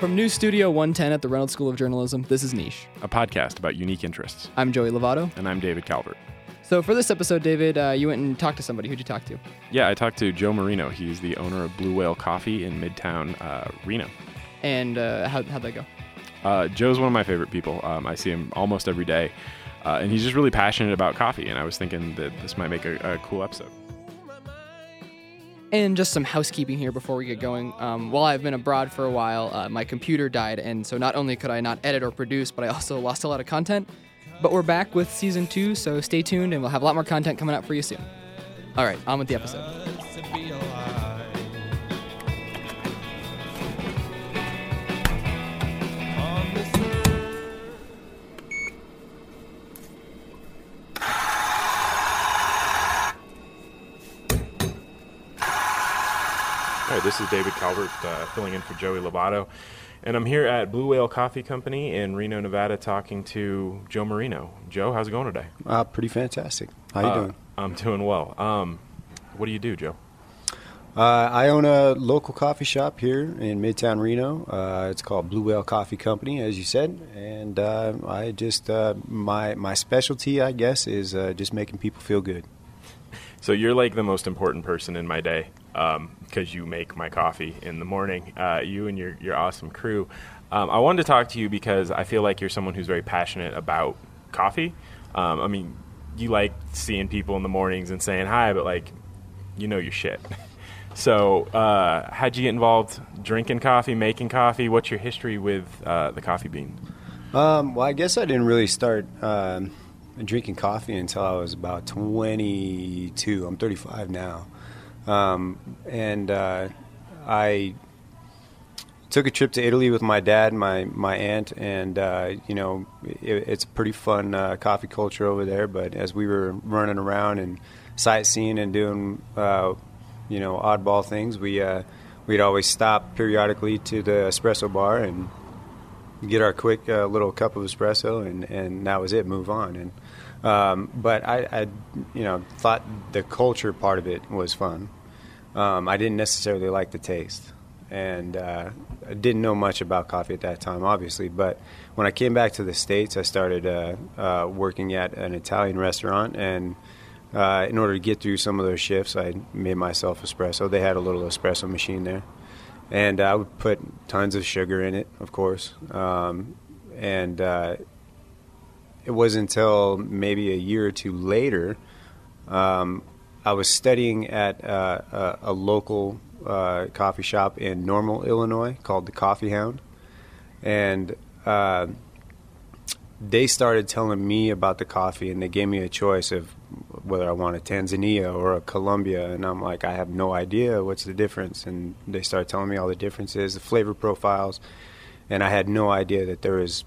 From News Studio 110 at the Reynolds School of Journalism, this is Niche. a podcast about unique interests. I'm Joey Lovato. And I'm David Calvert. So for this episode, David, uh, you went and talked to somebody. Who'd you talk to? Yeah, I talked to Joe Marino. He's the owner of Blue Whale Coffee in Midtown uh, Reno. And uh, how, how'd that go? Uh, Joe's one of my favorite people. Um, I see him almost every day. Uh, and he's just really passionate about coffee. And I was thinking that this might make a, a cool episode. And just some housekeeping here before we get going. Um, while I've been abroad for a while, uh, my computer died, and so not only could I not edit or produce, but I also lost a lot of content. But we're back with season two, so stay tuned, and we'll have a lot more content coming out for you soon. All right, on with the episode. This is David Calvert uh, filling in for Joey Lovato. And I'm here at Blue Whale Coffee Company in Reno, Nevada, talking to Joe Marino. Joe, how's it going today? Uh, pretty fantastic. How you Uh, doing? I'm doing well. Um, what do you do, Joe? Uh, I own a local coffee shop here in Midtown Reno. Uh, it's called Blue Whale Coffee Company, as you said, and uh, I just uh, my my specialty, I guess, is uh, just making people feel good. So you're like the most important person in my day because you make my coffee in the morning. Uh, you and your your awesome crew. Um, I wanted to talk to you because I feel like you're someone who's very passionate about coffee. Um, I mean, you like seeing people in the mornings and saying hi, but like, you know your shit. so, uh, how'd you get involved drinking coffee, making coffee? What's your history with uh, the coffee bean? Um, well, I guess I didn't really start um, drinking coffee until I was about 22. I'm 35 now. Um, and uh, I took a trip to Italy with my dad, my my aunt, and uh, you know it, it's pretty fun uh, coffee culture over there. But as we were running around and sightseeing and doing uh, you know oddball things, we uh, we'd always stop periodically to the espresso bar and get our quick uh, little cup of espresso, and, and that was it. Move on. And um, but I, I, you know, thought the culture part of it was fun. Um, I didn't necessarily like the taste, and uh, I didn't know much about coffee at that time, obviously. But when I came back to the states, I started uh, uh, working at an Italian restaurant, and uh, in order to get through some of those shifts, I made myself espresso. They had a little espresso machine there and I would put tons of sugar in it, of course. Um, and uh, it wasn't until maybe a year or two later, um, I was studying at uh, a, a local uh, coffee shop in Normal, Illinois, called the Coffee Hound, and uh, they started telling me about the coffee, and they gave me a choice of whether I want a Tanzania or a Colombia, and I'm like, I have no idea what's the difference. And they started telling me all the differences, the flavor profiles, and I had no idea that there was,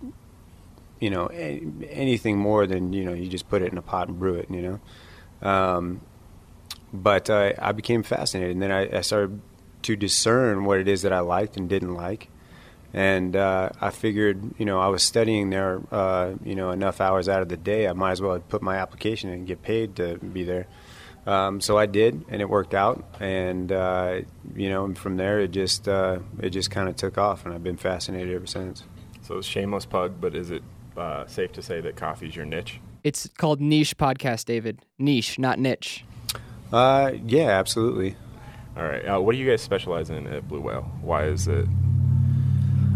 you know, anything more than you know, you just put it in a pot and brew it, you know. Um, but uh, I became fascinated, and then I, I started to discern what it is that I liked and didn't like. And uh, I figured, you know, I was studying there, uh, you know, enough hours out of the day. I might as well put my application and get paid to be there. Um, so I did, and it worked out. And uh, you know, from there, it just uh, it just kind of took off, and I've been fascinated ever since. So shameless plug, but is it uh, safe to say that coffee's your niche? It's called Niche Podcast, David. Niche, not niche. Uh, yeah, absolutely. All right. Uh, what do you guys specialize in at Blue Whale? Why is it?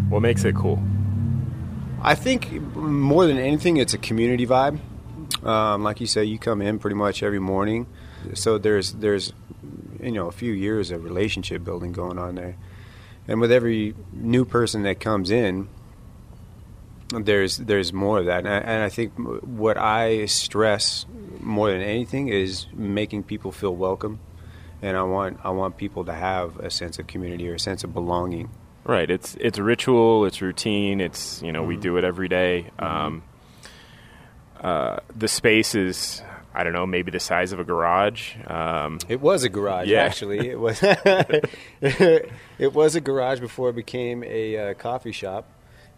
What makes it cool? I think more than anything, it's a community vibe. Um, like you say, you come in pretty much every morning, so there's there's you know a few years of relationship building going on there, and with every new person that comes in, there's there's more of that, and I, and I think what I stress more than anything is making people feel welcome, and I want I want people to have a sense of community or a sense of belonging. Right. It's it's a ritual. It's routine. It's you know we do it every day. Um, uh, the space is I don't know maybe the size of a garage. Um, It was a garage, Yeah. actually. It was. it was a garage before it became a uh, coffee shop,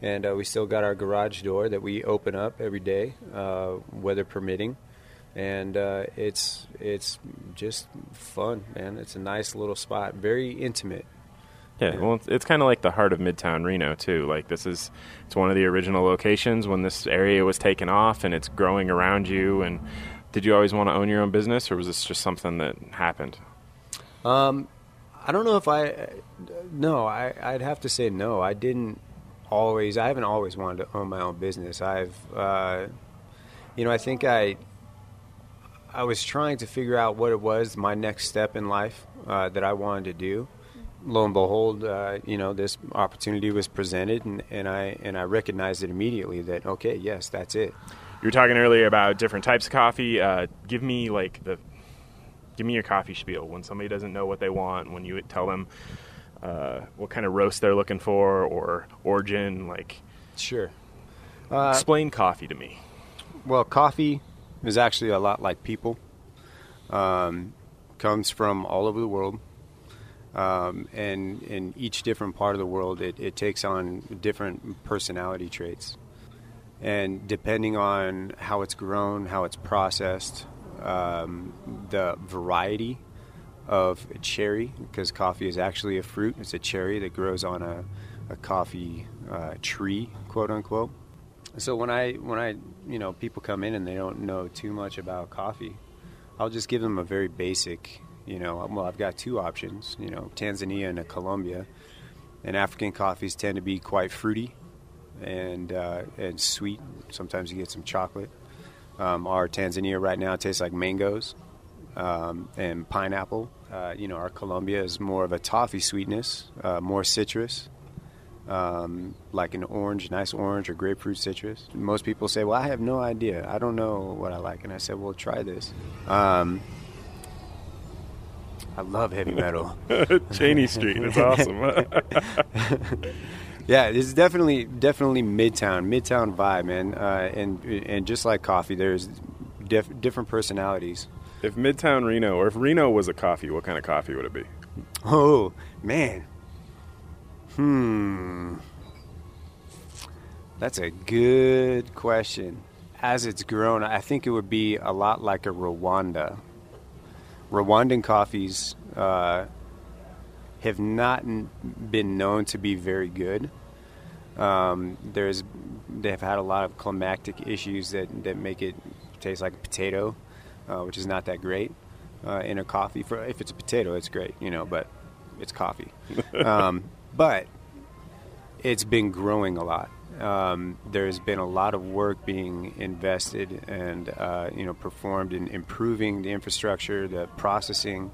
and uh, we still got our garage door that we open up every day, uh, weather permitting, and uh, it's it's just fun, man. It's a nice little spot, very intimate. Yeah, well, it's, it's kind of like the heart of Midtown Reno too. Like this is, it's one of the original locations when this area was taken off, and it's growing around you. And did you always want to own your own business, or was this just something that happened? Um, I don't know if I. No, I, I'd have to say no. I didn't always. I haven't always wanted to own my own business. I've, uh, you know, I think I. I was trying to figure out what it was my next step in life uh, that I wanted to do. Lo and behold, uh, you know, this opportunity was presented, and, and I and I recognized it immediately that okay, yes, that's it. You were talking earlier about different types of coffee. Uh, give me like the, give me your coffee spiel when somebody doesn't know what they want. When you tell them uh, what kind of roast they're looking for or origin, like Sure. explain coffee to me. Well, coffee is actually a lot like people. Um, comes from all over the world, um, and in each different part of the world, it, it takes on different personality traits. And depending on how it's grown, how it's processed, um, the variety of cherry, because coffee is actually a fruit, it's a cherry that grows on a, a coffee uh, tree, quote unquote. So when I when I you know people come in and they don't know too much about coffee, I'll just give them a very basic. You know, well I've got two options. You know, Tanzania and Colombia, and African coffees tend to be quite fruity and uh, and sweet. Sometimes you get some chocolate. Um, our Tanzania right now tastes like mangoes um, and pineapple. Uh, you know, our Colombia is more of a toffee sweetness, uh, more citrus um, like an orange, nice orange or grapefruit citrus. Most people say, "Well, I have no idea. I don't know what I like." And I said, "Well, try this." Um, I love heavy metal. Cheney Street, it's awesome. yeah, it's definitely definitely Midtown, Midtown vibe, man. Uh, and and just like coffee, there's diff- different personalities. If Midtown Reno, or if Reno was a coffee, what kind of coffee would it be? Oh man, hmm, that's a good question. As it's grown, I think it would be a lot like a Rwanda. Rwandan coffees uh, have not been known to be very good. Um, there's they've had a lot of climactic issues that, that make it taste like a potato, uh, which is not that great uh, in a coffee. For if it's a potato, it's great, you know, but it's coffee. um, but it's been growing a lot. Um, there's been a lot of work being invested and uh, you know performed in improving the infrastructure, the processing,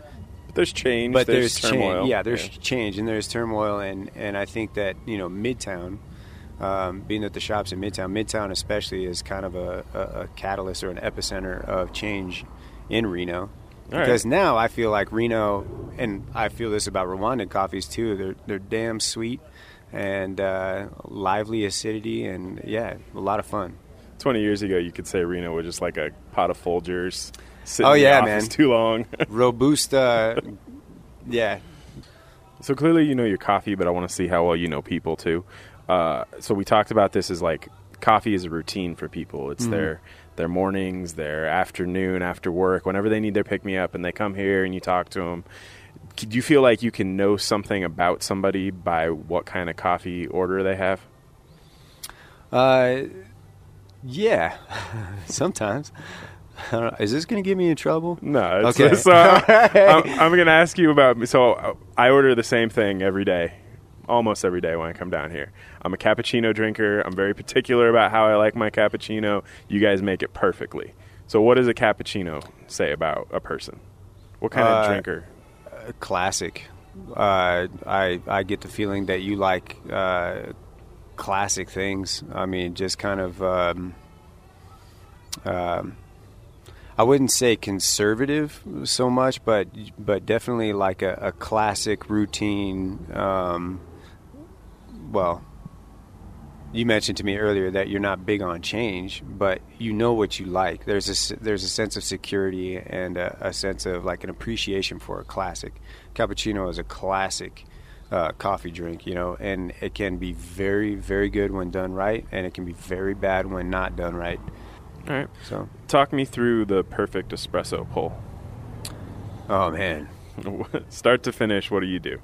But there's change. but there's, there's, turmoil. change. Yeah, there's change and there's turmoil, and and I think that you know Midtown, um, being that the shops in Midtown, Midtown especially is kind of a, a, a catalyst or an epicenter of change in Reno. All right. Because now I feel like Reno, and I feel this about Rwandan coffees too. They're they're damn sweet and uh, lively acidity, and yeah, a lot of fun. 20 years ago, you could say Reno was just like a pot of Folgers sitting Oh, yeah, man. too long. Robusta, yeah, so clearly, you know your coffee, but I want to see how well you know people too. Uh, so we talked about this as like coffee is a routine for people. It's their their mornings, their afternoon, after work, whenever they need their pick me up, and they come here and you talk to them. Do you feel like you can know something about somebody by what kind of coffee order they have? Uh, yeah, sometimes. I don't know. Is this going to get me in trouble? No. It's, Okay. So I'm, I'm going to ask you about. So uh, I order the same thing every day, almost every day when I come down here. I'm a cappuccino drinker. I'm very particular about how I like my cappuccino. You guys make it perfectly. So what does a cappuccino say about a person? What kind of Uh, drinker? Uh, classic. Uh, I I get the feeling that you like uh, classic things. I mean, just kind of. Um, um, I wouldn't say conservative so much, but but definitely like a, a classic routine. Um, well, you mentioned to me earlier that you're not big on change, but you know what you like. There's a there's a sense of security and a, a sense of like an appreciation for a classic. Cappuccino is a classic uh, coffee drink, you know, and it can be very very good when done right, and it can be very bad when not done right. All right. So, Talk me through the perfect espresso pull. oh man, Start to finish, what do you do?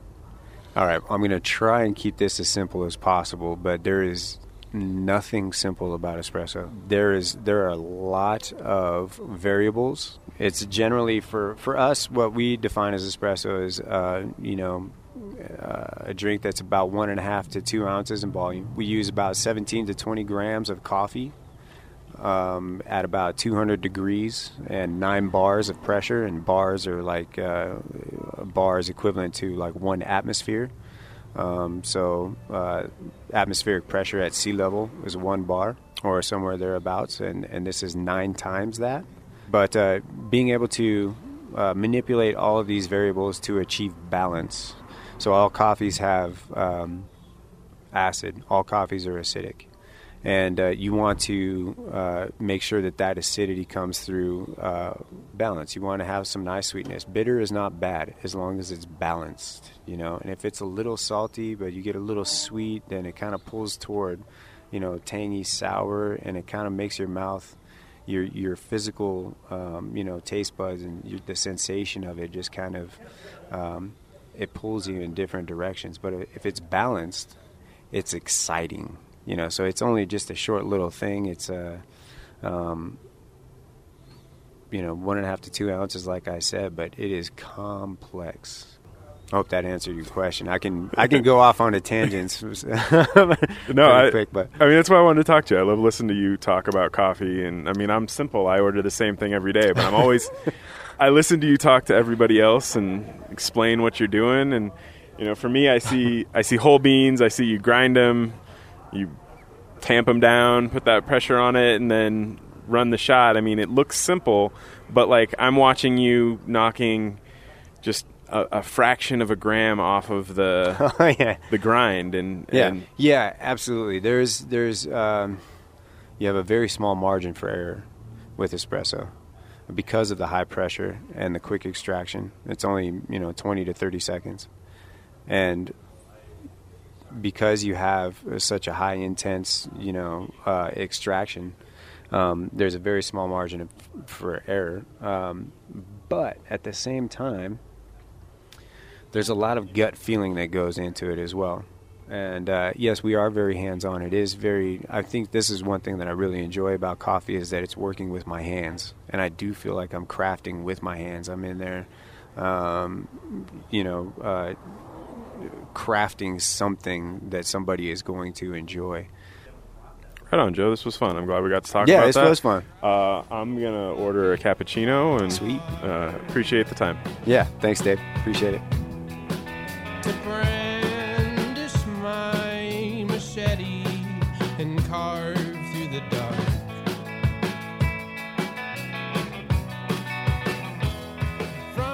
All right, I'm going to try and keep this as simple as possible, but there is nothing simple about espresso. There is there are a lot of variables. It's generally for for us what we define as espresso is uh, you know uh, a drink that's about one and a half to two ounces in volume. We use about 17 to 20 grams of coffee um, at about 200 degrees and nine bars of pressure. And bars are like uh, bars equivalent to like one atmosphere. Um, so uh, atmospheric pressure at sea level is one bar or somewhere thereabouts, and, and this is nine times that. But uh, being able to uh, manipulate all of these variables to achieve balance. So all coffees have um, acid. All coffees are acidic and uh, you want to uh, make sure that that acidity comes through uh, balance. You want to have some nice sweetness. Bitter is not bad as long as it's balanced, you know. And if it's a little salty, but you get a little sweet, then it kind of pulls toward, you know, tangy, sour, and it kind of makes your mouth, your your physical, um, you know, taste buds and your, the sensation of it just kind of, um, it pulls you in different directions. But if it's balanced, it's exciting you know so it's only just a short little thing it's a um, you know one and a half to two ounces like i said but it is complex I hope that answered your question. I can I can go off on a tangent. no, I, quick, but I mean that's why I wanted to talk to you. I love listening to you talk about coffee, and I mean I'm simple. I order the same thing every day, but I'm always I listen to you talk to everybody else and explain what you're doing. And you know, for me, I see I see whole beans. I see you grind them, you tamp them down, put that pressure on it, and then run the shot. I mean, it looks simple, but like I'm watching you knocking just a, a fraction of a gram off of the oh, yeah. the grind, and yeah, and yeah, absolutely. There's there's um, you have a very small margin for error with espresso because of the high pressure and the quick extraction. It's only you know 20 to 30 seconds, and because you have such a high intense, you know, uh, extraction, um, there's a very small margin of, for error. Um, but at the same time, there's a lot of gut feeling that goes into it as well. And uh, yes, we are very hands-on. It is very. I think this is one thing that I really enjoy about coffee is that it's working with my hands, and I do feel like I'm crafting with my hands. I'm in there, um, you know, uh, crafting something that somebody is going to enjoy. Right on, Joe. This was fun. I'm glad we got to talk yeah, about this that. was fun. Uh, I'm gonna order a cappuccino and sweet. Uh, appreciate the time. Yeah, thanks, Dave. Appreciate it.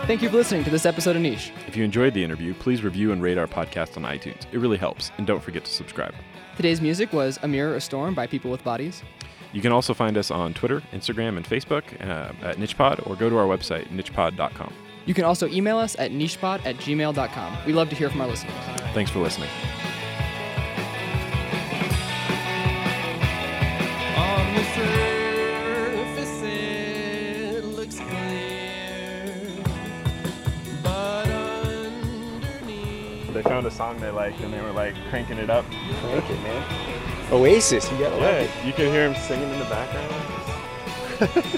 Thank you for listening to this episode of Niche. If you enjoyed the interview, please review and rate our podcast on iTunes. It really helps. And don't forget to subscribe. Today's music was A Mirror, a Storm by People with Bodies. You can also find us on Twitter, Instagram, and Facebook uh, at NichePod or go to our website, nichepod.com. You can also email us at nichepod at gmail.com. We love to hear from our listeners. Thanks for listening. They found a song they liked and they were like cranking it up. Crank it, man. Oasis, you gotta yeah, you can hear him singing in the background.